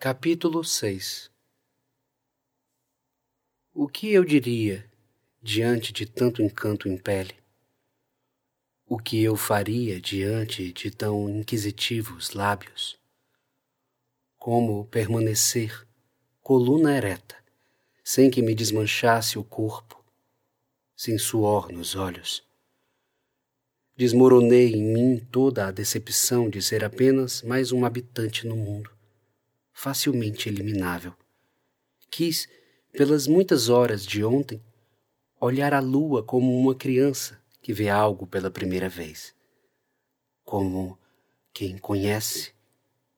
Capítulo 6 O que eu diria diante de tanto encanto em pele? O que eu faria diante de tão inquisitivos lábios? Como permanecer, coluna ereta, sem que me desmanchasse o corpo, sem suor nos olhos? Desmoronei em mim toda a decepção de ser apenas mais um habitante no mundo facilmente eliminável. Quis, pelas muitas horas de ontem, olhar a lua como uma criança que vê algo pela primeira vez. Como quem conhece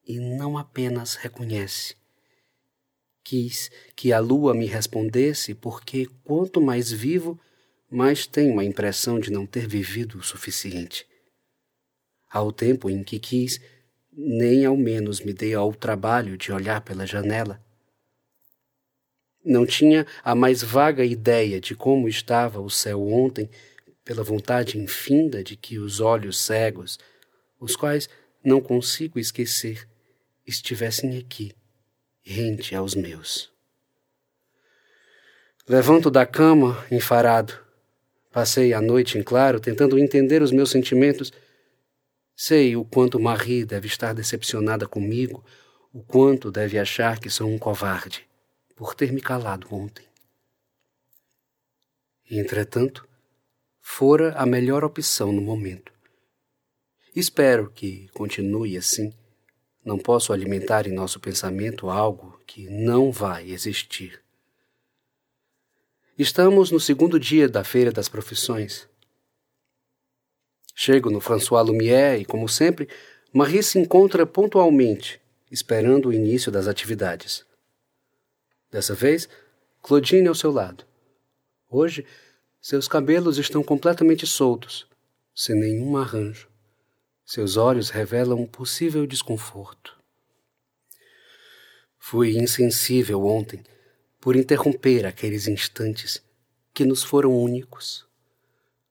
e não apenas reconhece. Quis que a lua me respondesse porque quanto mais vivo, mais tenho a impressão de não ter vivido o suficiente. Ao tempo em que quis nem ao menos me dei ao trabalho de olhar pela janela. Não tinha a mais vaga ideia de como estava o céu ontem, pela vontade infinda de que os olhos cegos, os quais não consigo esquecer, estivessem aqui, rente aos meus. Levanto da cama, enfarado. Passei a noite em claro, tentando entender os meus sentimentos Sei o quanto Marie deve estar decepcionada comigo, o quanto deve achar que sou um covarde por ter me calado ontem. Entretanto, fora a melhor opção no momento. Espero que continue assim. Não posso alimentar em nosso pensamento algo que não vai existir. Estamos no segundo dia da Feira das Profissões. Chego no François Lumière e, como sempre, Marie se encontra pontualmente, esperando o início das atividades. Dessa vez, Claudine ao seu lado. Hoje, seus cabelos estão completamente soltos, sem nenhum arranjo. Seus olhos revelam um possível desconforto. Fui insensível ontem por interromper aqueles instantes que nos foram únicos,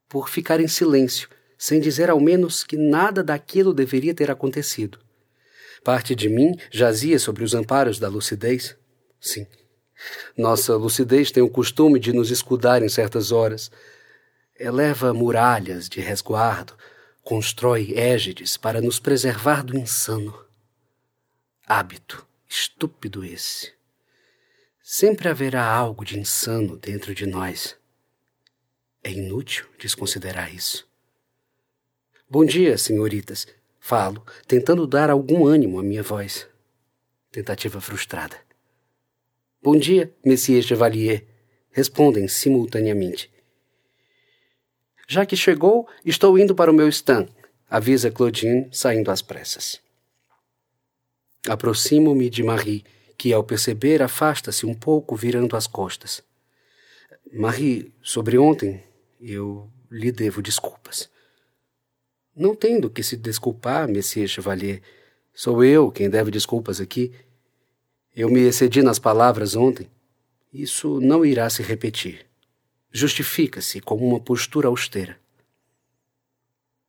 por ficar em silêncio sem dizer ao menos que nada daquilo deveria ter acontecido. Parte de mim jazia sobre os amparos da lucidez. Sim. Nossa lucidez tem o costume de nos escudar em certas horas. Eleva muralhas de resguardo, constrói égides para nos preservar do insano. Hábito estúpido esse. Sempre haverá algo de insano dentro de nós. É inútil desconsiderar isso. Bom dia, senhoritas. Falo, tentando dar algum ânimo à minha voz. Tentativa frustrada. Bom dia, Monsieur Chevalier. Respondem simultaneamente. Já que chegou, estou indo para o meu stand, avisa Claudine, saindo às pressas. Aproximo-me de Marie, que ao perceber afasta-se um pouco, virando as costas. Marie, sobre ontem, eu lhe devo desculpas. Não tem do que se desculpar, Monsieur Chevalier. Sou eu quem deve desculpas aqui. Eu me excedi nas palavras ontem. Isso não irá se repetir. Justifica-se com uma postura austera.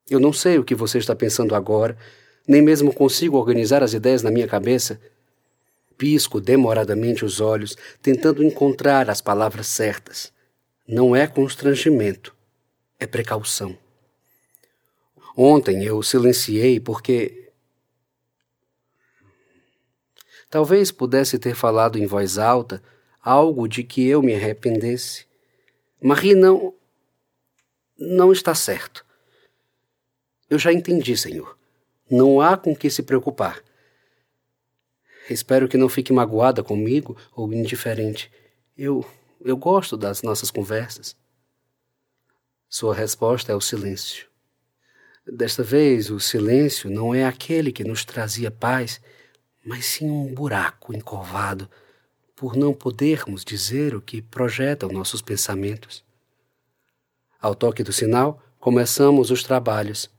Eu não sei o que você está pensando agora, nem mesmo consigo organizar as ideias na minha cabeça. Pisco demoradamente os olhos, tentando encontrar as palavras certas. Não é constrangimento, é precaução. Ontem eu silenciei porque. Talvez pudesse ter falado em voz alta algo de que eu me arrependesse. Marie não. não está certo. Eu já entendi, senhor. Não há com que se preocupar. Espero que não fique magoada comigo ou indiferente. Eu. eu gosto das nossas conversas. Sua resposta é o silêncio. Desta vez, o silêncio não é aquele que nos trazia paz, mas sim um buraco encovado, por não podermos dizer o que projetam nossos pensamentos. Ao toque do sinal, começamos os trabalhos,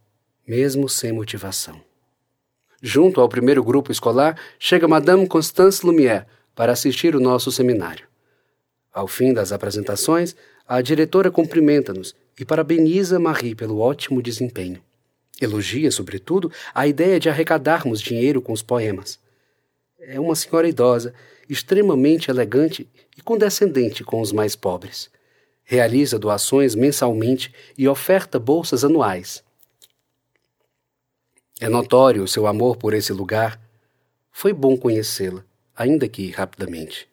mesmo sem motivação. Junto ao primeiro grupo escolar, chega Madame Constance Lumière para assistir o nosso seminário. Ao fim das apresentações, a diretora cumprimenta-nos e parabeniza Marie pelo ótimo desempenho. Elogia, sobretudo, a ideia de arrecadarmos dinheiro com os poemas. É uma senhora idosa, extremamente elegante e condescendente com os mais pobres. Realiza doações mensalmente e oferta bolsas anuais. É notório o seu amor por esse lugar. Foi bom conhecê-la, ainda que rapidamente.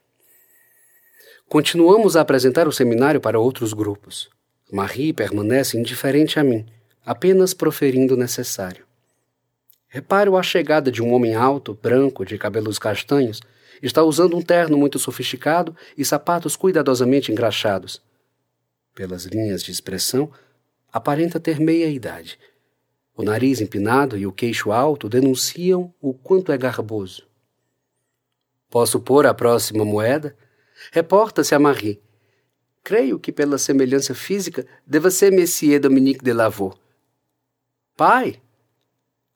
Continuamos a apresentar o seminário para outros grupos. Marie permanece indiferente a mim, apenas proferindo o necessário. Reparo a chegada de um homem alto, branco, de cabelos castanhos. Está usando um terno muito sofisticado e sapatos cuidadosamente engraxados. Pelas linhas de expressão, aparenta ter meia idade. O nariz empinado e o queixo alto denunciam o quanto é garboso. Posso pôr a próxima moeda? Reporta-se a Marie. Creio que, pela semelhança física, deva ser Messier Dominique de Lavaux. Pai!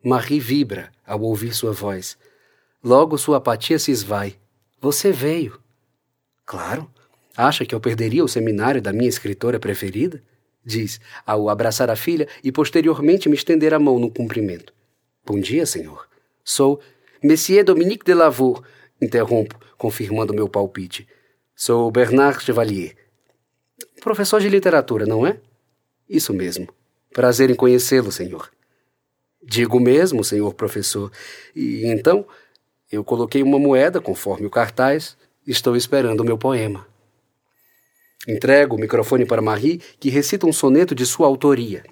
Marie vibra ao ouvir sua voz. Logo sua apatia se esvai. Você veio. Claro. Acha que eu perderia o seminário da minha escritora preferida? Diz, ao abraçar a filha e posteriormente me estender a mão no cumprimento. Bom dia, senhor. Sou Messier Dominique de Lavaux, interrompo, confirmando meu palpite. Sou Bernard Chevalier. Professor de literatura, não é? Isso mesmo. Prazer em conhecê-lo, senhor. Digo mesmo, senhor professor. E então, eu coloquei uma moeda conforme o cartaz. Estou esperando o meu poema. Entrego o microfone para Marie, que recita um soneto de sua autoria.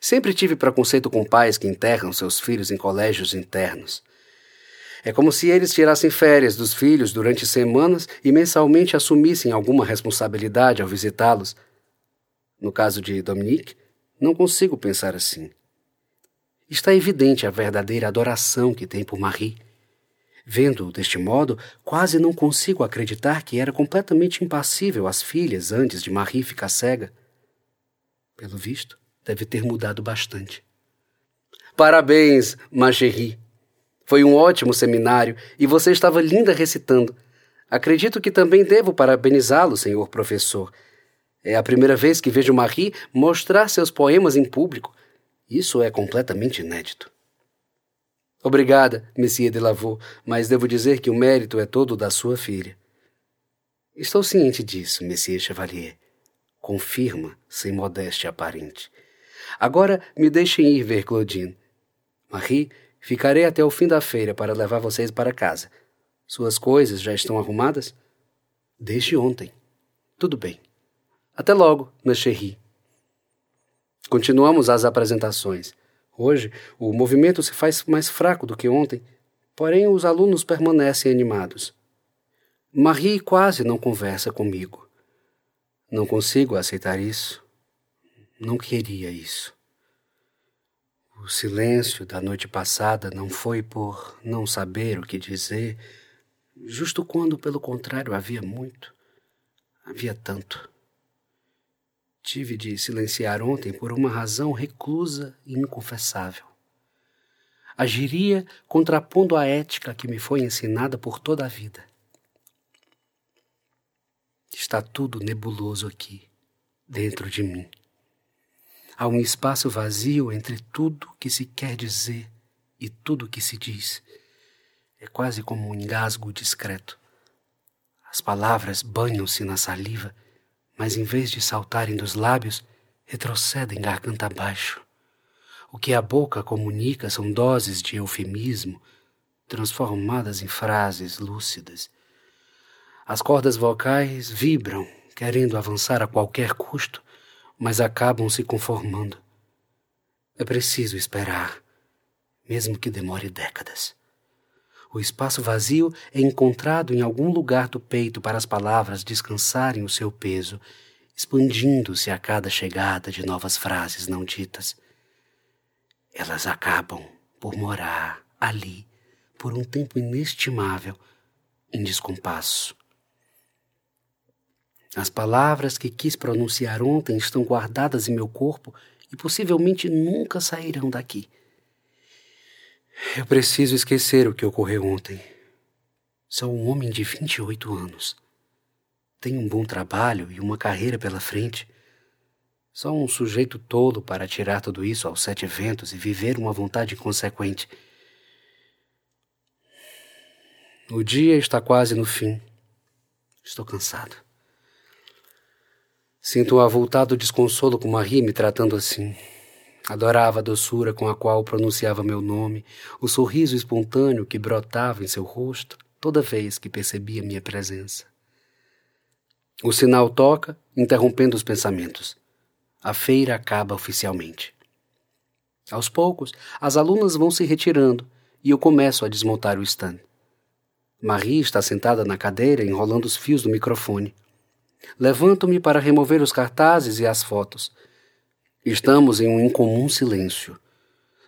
Sempre tive preconceito com pais que enterram seus filhos em colégios internos. É como se eles tirassem férias dos filhos durante semanas e mensalmente assumissem alguma responsabilidade ao visitá-los. No caso de Dominique, não consigo pensar assim. Está evidente a verdadeira adoração que tem por Marie. Vendo-o deste modo, quase não consigo acreditar que era completamente impassível às filhas antes de Marie ficar cega. Pelo visto, deve ter mudado bastante. Parabéns, ma chérie. Foi um ótimo seminário e você estava linda recitando. Acredito que também devo parabenizá-lo, senhor professor. É a primeira vez que vejo Marie mostrar seus poemas em público. Isso é completamente inédito. Obrigada, Monsieur de Lavaux, mas devo dizer que o mérito é todo da sua filha. Estou ciente disso, Monsieur Chevalier. Confirma, sem modéstia aparente. Agora me deixem ir ver Claudine. Marie Ficarei até o fim da feira para levar vocês para casa. Suas coisas já estão arrumadas? Desde ontem. Tudo bem. Até logo, chérie. Continuamos as apresentações. Hoje, o movimento se faz mais fraco do que ontem, porém os alunos permanecem animados. Marie quase não conversa comigo. Não consigo aceitar isso. Não queria isso. O silêncio da noite passada não foi por não saber o que dizer, justo quando, pelo contrário, havia muito. Havia tanto. Tive de silenciar ontem por uma razão reclusa e inconfessável. Agiria contrapondo a ética que me foi ensinada por toda a vida. Está tudo nebuloso aqui, dentro de mim. Há um espaço vazio entre tudo que se quer dizer e tudo que se diz. É quase como um engasgo discreto. As palavras banham-se na saliva, mas em vez de saltarem dos lábios, retrocedem garganta abaixo. O que a boca comunica são doses de eufemismo, transformadas em frases lúcidas. As cordas vocais vibram, querendo avançar a qualquer custo, mas acabam se conformando. É preciso esperar, mesmo que demore décadas. O espaço vazio é encontrado em algum lugar do peito para as palavras descansarem o seu peso, expandindo-se a cada chegada de novas frases não ditas. Elas acabam por morar ali por um tempo inestimável, em descompasso as palavras que quis pronunciar ontem estão guardadas em meu corpo e possivelmente nunca sairão daqui. Eu preciso esquecer o que ocorreu ontem. Sou um homem de 28 anos. Tenho um bom trabalho e uma carreira pela frente. Sou um sujeito tolo para tirar tudo isso aos sete ventos e viver uma vontade inconsequente. O dia está quase no fim. Estou cansado. Sinto um avultado desconsolo com Marie me tratando assim. Adorava a doçura com a qual pronunciava meu nome, o sorriso espontâneo que brotava em seu rosto toda vez que percebia minha presença. O sinal toca, interrompendo os pensamentos. A feira acaba oficialmente. Aos poucos, as alunas vão se retirando e eu começo a desmontar o stand. Marie está sentada na cadeira enrolando os fios do microfone. Levanto-me para remover os cartazes e as fotos. Estamos em um incomum silêncio.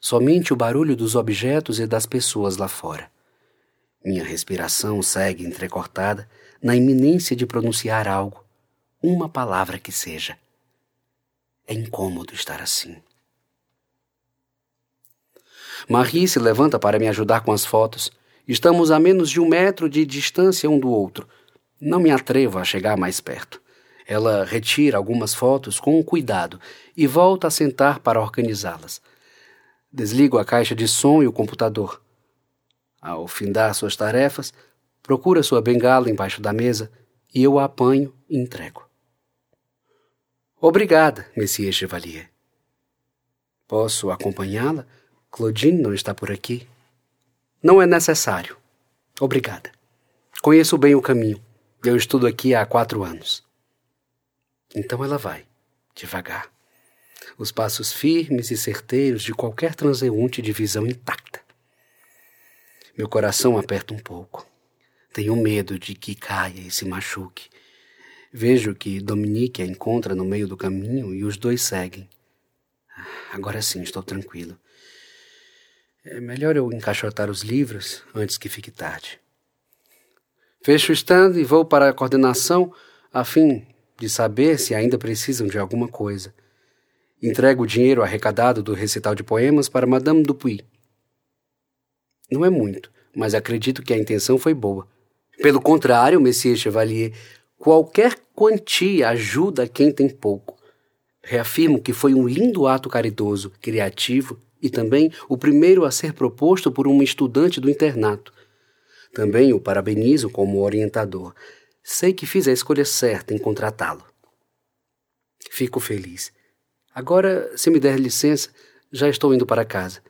Somente o barulho dos objetos e das pessoas lá fora. Minha respiração segue entrecortada na iminência de pronunciar algo, uma palavra que seja. É incômodo estar assim. Marie se levanta para me ajudar com as fotos. Estamos a menos de um metro de distância um do outro. Não me atrevo a chegar mais perto. Ela retira algumas fotos com cuidado e volta a sentar para organizá-las. Desligo a caixa de som e o computador. Ao findar suas tarefas, procura sua bengala embaixo da mesa e eu a apanho e entrego. Obrigada, Monsieur Chevalier. Posso acompanhá-la? Claudine não está por aqui. Não é necessário. Obrigada. Conheço bem o caminho. Eu estudo aqui há quatro anos. Então ela vai, devagar. Os passos firmes e certeiros de qualquer transeunte de visão intacta. Meu coração aperta um pouco. Tenho medo de que caia e se machuque. Vejo que Dominique a encontra no meio do caminho e os dois seguem. Agora sim, estou tranquilo. É melhor eu encaixotar os livros antes que fique tarde. Fecho o stand e vou para a coordenação a fim de saber se ainda precisam de alguma coisa. Entrego o dinheiro arrecadado do recital de poemas para Madame Dupuy. Não é muito, mas acredito que a intenção foi boa. Pelo contrário, Monsieur Chevalier, qualquer quantia ajuda quem tem pouco. Reafirmo que foi um lindo ato caridoso, criativo e também o primeiro a ser proposto por uma estudante do internato. Também o parabenizo como orientador. Sei que fiz a escolha certa em contratá-lo. Fico feliz. Agora, se me der licença, já estou indo para casa.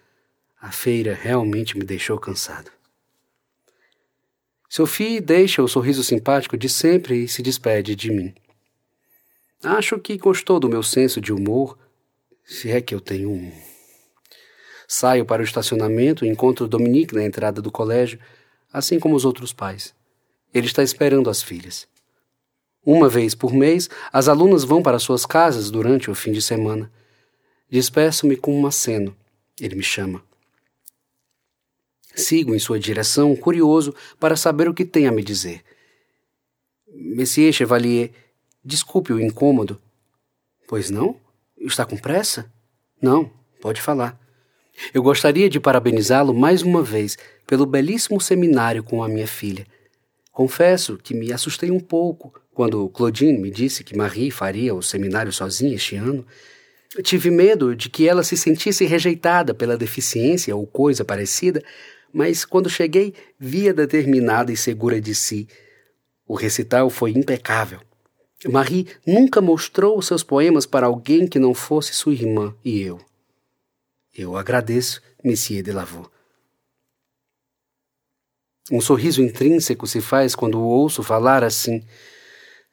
A feira realmente me deixou cansado. Sophie deixa o sorriso simpático de sempre e se despede de mim. Acho que gostou do meu senso de humor, se é que eu tenho um. Saio para o estacionamento e encontro Dominique na entrada do colégio, assim como os outros pais. Ele está esperando as filhas. Uma vez por mês, as alunas vão para suas casas durante o fim de semana. Despeço-me com um aceno. Ele me chama. Sigo em sua direção, curioso para saber o que tem a me dizer. Monsieur Chevalier, desculpe o incômodo. Pois não? Está com pressa? Não, pode falar. Eu gostaria de parabenizá-lo mais uma vez pelo belíssimo seminário com a minha filha. Confesso que me assustei um pouco quando Claudine me disse que Marie faria o seminário sozinha este ano. Eu tive medo de que ela se sentisse rejeitada pela deficiência ou coisa parecida, mas quando cheguei, via determinada e segura de si. O recital foi impecável. Marie nunca mostrou seus poemas para alguém que não fosse sua irmã e eu. Eu agradeço, Monsieur de Lavaux. Um sorriso intrínseco se faz quando o ouço falar assim.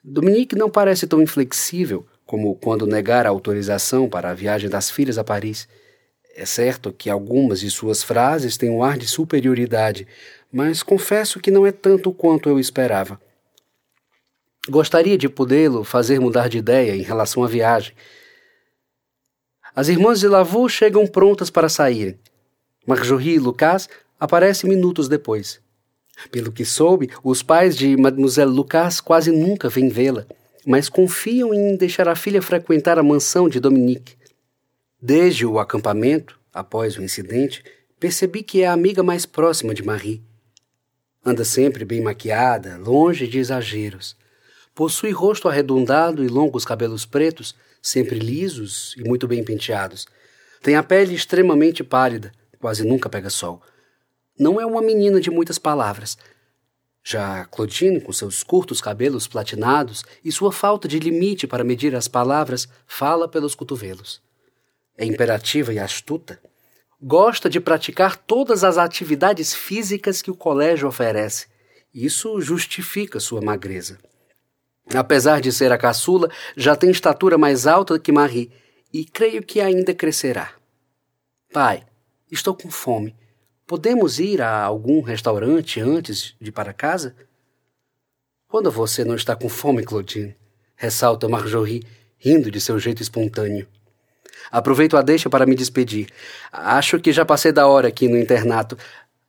Dominique não parece tão inflexível como quando negar a autorização para a viagem das filhas a Paris. É certo que algumas de suas frases têm um ar de superioridade, mas confesso que não é tanto quanto eu esperava. Gostaria de podê-lo fazer mudar de ideia em relação à viagem. As irmãs de Lavaux chegam prontas para saírem. Marjorie e Lucas aparecem minutos depois. Pelo que soube, os pais de Mademoiselle Lucas quase nunca vêm vê-la, mas confiam em deixar a filha frequentar a mansão de Dominique. Desde o acampamento, após o incidente, percebi que é a amiga mais próxima de Marie. Anda sempre bem maquiada, longe de exageros. Possui rosto arredondado e longos cabelos pretos, sempre lisos e muito bem penteados. Tem a pele extremamente pálida, quase nunca pega sol. Não é uma menina de muitas palavras, Já Claudine, com seus curtos cabelos platinados e sua falta de limite para medir as palavras, fala pelos cotovelos. É imperativa e astuta. Gosta de praticar todas as atividades físicas que o colégio oferece. Isso justifica sua magreza. Apesar de ser a caçula, já tem estatura mais alta que Marie e creio que ainda crescerá. Pai, estou com fome. Podemos ir a algum restaurante antes de ir para casa? Quando você não está com fome, Claudine, ressalta Marjorie, rindo de seu jeito espontâneo. Aproveito a deixa para me despedir. Acho que já passei da hora aqui no internato.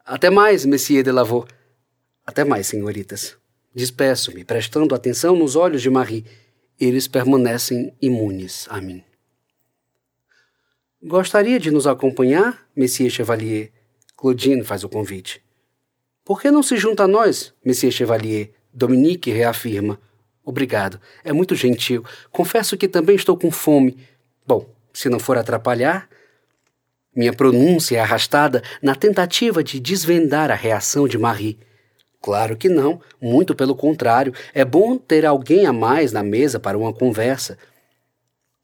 Até mais, Monsieur de Lavaux. Até mais, senhoritas. Despeço-me, prestando atenção nos olhos de Marie. Eles permanecem imunes a mim. Gostaria de nos acompanhar, Monsieur Chevalier? Claudine faz o convite. Por que não se junta a nós, Monsieur Chevalier? Dominique reafirma. Obrigado. É muito gentil. Confesso que também estou com fome. Bom, se não for atrapalhar. Minha pronúncia é arrastada na tentativa de desvendar a reação de Marie. Claro que não, muito pelo contrário. É bom ter alguém a mais na mesa para uma conversa.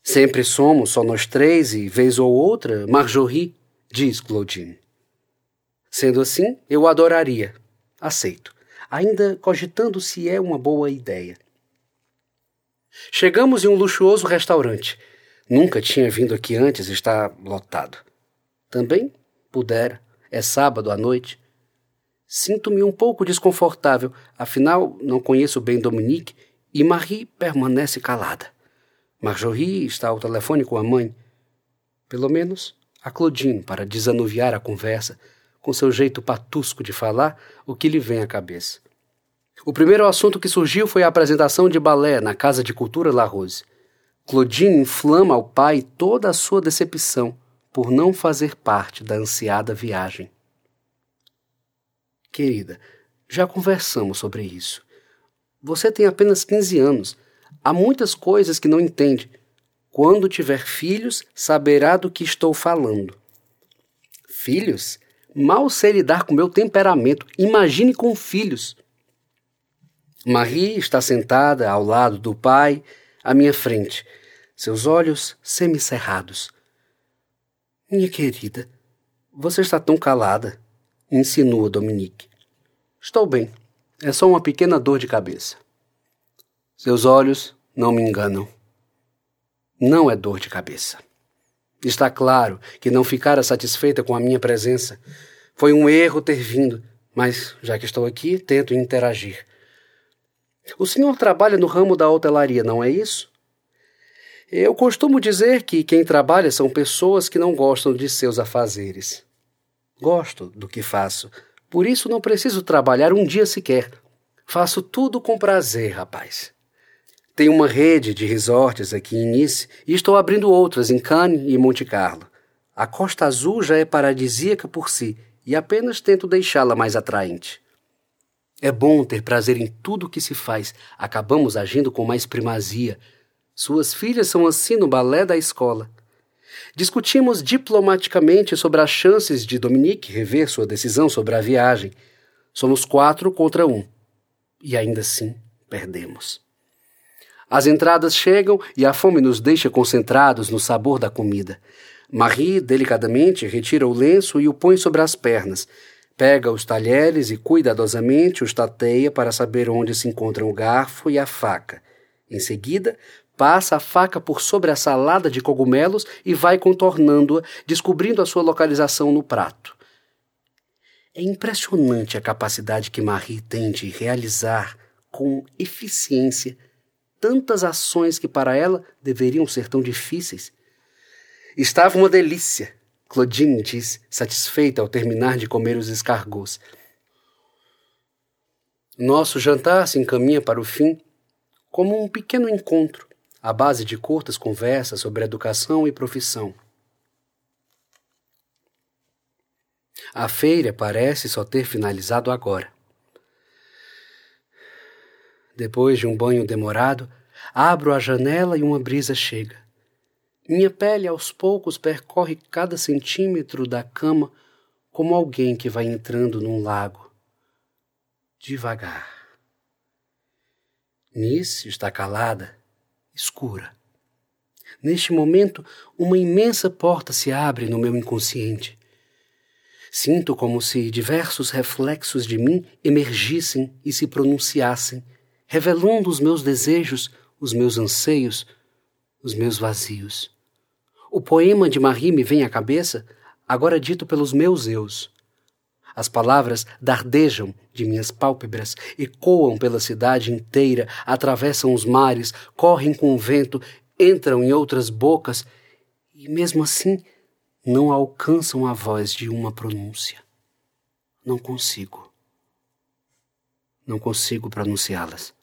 Sempre somos só nós três e, vez ou outra, Marjorie, diz Claudine. Sendo assim, eu adoraria. Aceito, ainda cogitando se é uma boa ideia. Chegamos em um luxuoso restaurante. Nunca tinha vindo aqui antes, está lotado. Também pudera. É sábado à noite. Sinto-me um pouco desconfortável, afinal não conheço bem Dominique e Marie permanece calada. Marjorie está ao telefone com a mãe. Pelo menos a Claudine, para desanuviar a conversa, com seu jeito patusco de falar, o que lhe vem à cabeça. O primeiro assunto que surgiu foi a apresentação de balé na Casa de Cultura La Rose. Claudine inflama ao pai toda a sua decepção por não fazer parte da ansiada viagem. Querida, já conversamos sobre isso. Você tem apenas 15 anos. Há muitas coisas que não entende. Quando tiver filhos, saberá do que estou falando. Filhos? Mal sei lidar com meu temperamento. Imagine com filhos. Marie está sentada ao lado do pai, à minha frente, seus olhos semicerrados. Minha querida, você está tão calada, insinua Dominique. Estou bem. É só uma pequena dor de cabeça. Seus olhos não me enganam. Não é dor de cabeça. Está claro que não ficara satisfeita com a minha presença. Foi um erro ter vindo, mas já que estou aqui, tento interagir. O senhor trabalha no ramo da hotelaria, não é isso? Eu costumo dizer que quem trabalha são pessoas que não gostam de seus afazeres. Gosto do que faço, por isso não preciso trabalhar um dia sequer. Faço tudo com prazer, rapaz. Tenho uma rede de resorts aqui em Nice e estou abrindo outras em Cannes e Monte Carlo. A Costa Azul já é paradisíaca por si e apenas tento deixá-la mais atraente. É bom ter prazer em tudo o que se faz. Acabamos agindo com mais primazia. Suas filhas são assim no balé da escola. Discutimos diplomaticamente sobre as chances de Dominique rever sua decisão sobre a viagem. Somos quatro contra um. E ainda assim perdemos. As entradas chegam e a fome nos deixa concentrados no sabor da comida. Marie, delicadamente, retira o lenço e o põe sobre as pernas. Pega os talheres e cuidadosamente os tateia para saber onde se encontram o garfo e a faca. Em seguida, Passa a faca por sobre a salada de cogumelos e vai contornando-a, descobrindo a sua localização no prato. É impressionante a capacidade que Marie tem de realizar com eficiência tantas ações que para ela deveriam ser tão difíceis. Estava uma delícia, Claudine diz, satisfeita ao terminar de comer os escargots. Nosso jantar se encaminha para o fim como um pequeno encontro à base de curtas conversas sobre educação e profissão. A feira parece só ter finalizado agora. Depois de um banho demorado, abro a janela e uma brisa chega. Minha pele aos poucos percorre cada centímetro da cama como alguém que vai entrando num lago. devagar. Nice está calada, escura. Neste momento, uma imensa porta se abre no meu inconsciente. Sinto como se diversos reflexos de mim emergissem e se pronunciassem, revelando os meus desejos, os meus anseios, os meus vazios. O poema de Marie me vem à cabeça, agora dito pelos meus eus. As palavras dardejam de minhas pálpebras, ecoam pela cidade inteira, atravessam os mares, correm com o vento, entram em outras bocas e, mesmo assim, não alcançam a voz de uma pronúncia. Não consigo. Não consigo pronunciá-las.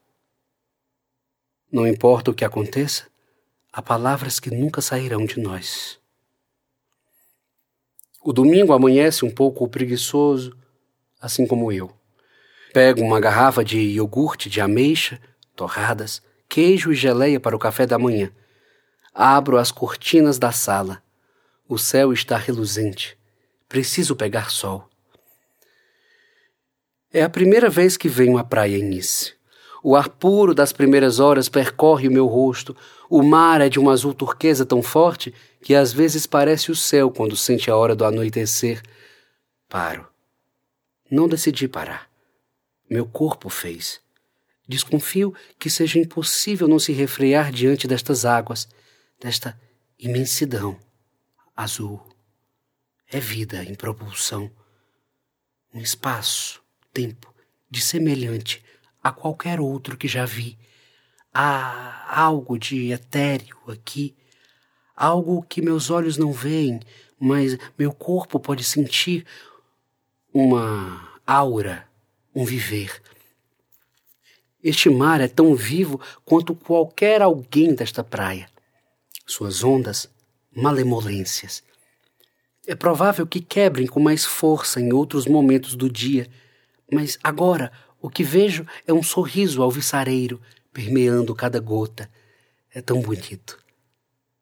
Não importa o que aconteça, há palavras que nunca sairão de nós. O domingo amanhece um pouco preguiçoso, assim como eu. Pego uma garrafa de iogurte de ameixa, torradas, queijo e geleia para o café da manhã. Abro as cortinas da sala. O céu está reluzente. Preciso pegar sol. É a primeira vez que venho à praia em Nice. O ar puro das primeiras horas percorre o meu rosto. O mar é de um azul turquesa tão forte que às vezes parece o céu quando sente a hora do anoitecer. Paro. Não decidi parar. Meu corpo fez. Desconfio que seja impossível não se refrear diante destas águas, desta imensidão azul. É vida em propulsão. Um espaço, tempo, dissemelhante a qualquer outro que já vi. Há algo de etéreo aqui, algo que meus olhos não veem, mas meu corpo pode sentir uma aura, um viver. Este mar é tão vivo quanto qualquer alguém desta praia. Suas ondas, malemolências. É provável que quebrem com mais força em outros momentos do dia, mas agora o que vejo é um sorriso alvissareiro permeando cada gota. É tão bonito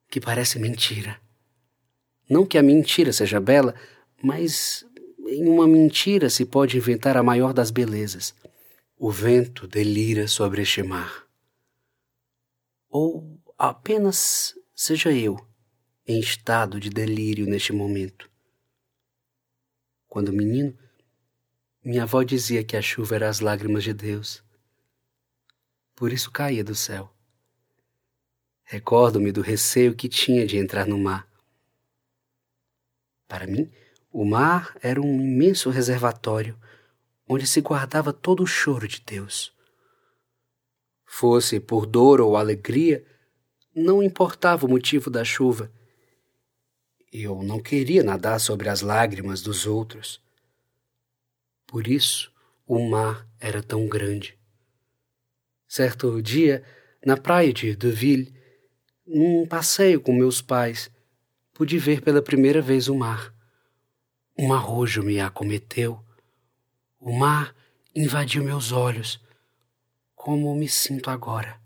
que parece mentira. Não que a mentira seja bela, mas em uma mentira se pode inventar a maior das belezas. O vento delira sobre este mar. Ou apenas seja eu em estado de delírio neste momento. Quando menino, minha avó dizia que a chuva era as lágrimas de Deus. Por isso caía do céu. Recordo-me do receio que tinha de entrar no mar. Para mim, o mar era um imenso reservatório onde se guardava todo o choro de Deus. Fosse por dor ou alegria, não importava o motivo da chuva. Eu não queria nadar sobre as lágrimas dos outros. Por isso o mar era tão grande. Certo dia, na praia de Deauville, num passeio com meus pais, pude ver pela primeira vez o mar. Um arrojo me acometeu. O mar invadiu meus olhos, como me sinto agora.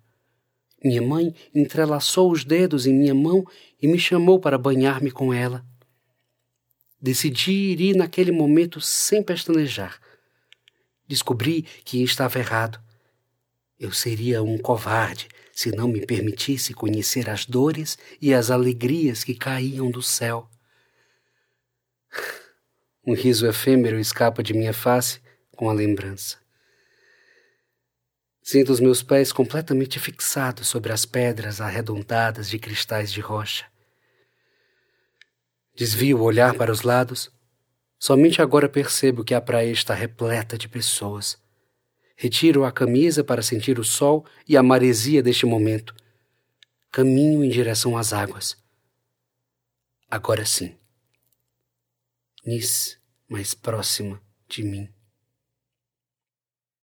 Minha mãe entrelaçou os dedos em minha mão e me chamou para banhar-me com ela. Decidi ir naquele momento sem pestanejar. Descobri que estava errado. Eu seria um covarde se não me permitisse conhecer as dores e as alegrias que caíam do céu. Um riso efêmero escapa de minha face com a lembrança. Sinto os meus pés completamente fixados sobre as pedras arredondadas de cristais de rocha. Desvio o olhar para os lados. Somente agora percebo que a praia está repleta de pessoas. Retiro a camisa para sentir o sol e a maresia deste momento. Caminho em direção às águas. Agora sim. Nice mais próxima de mim.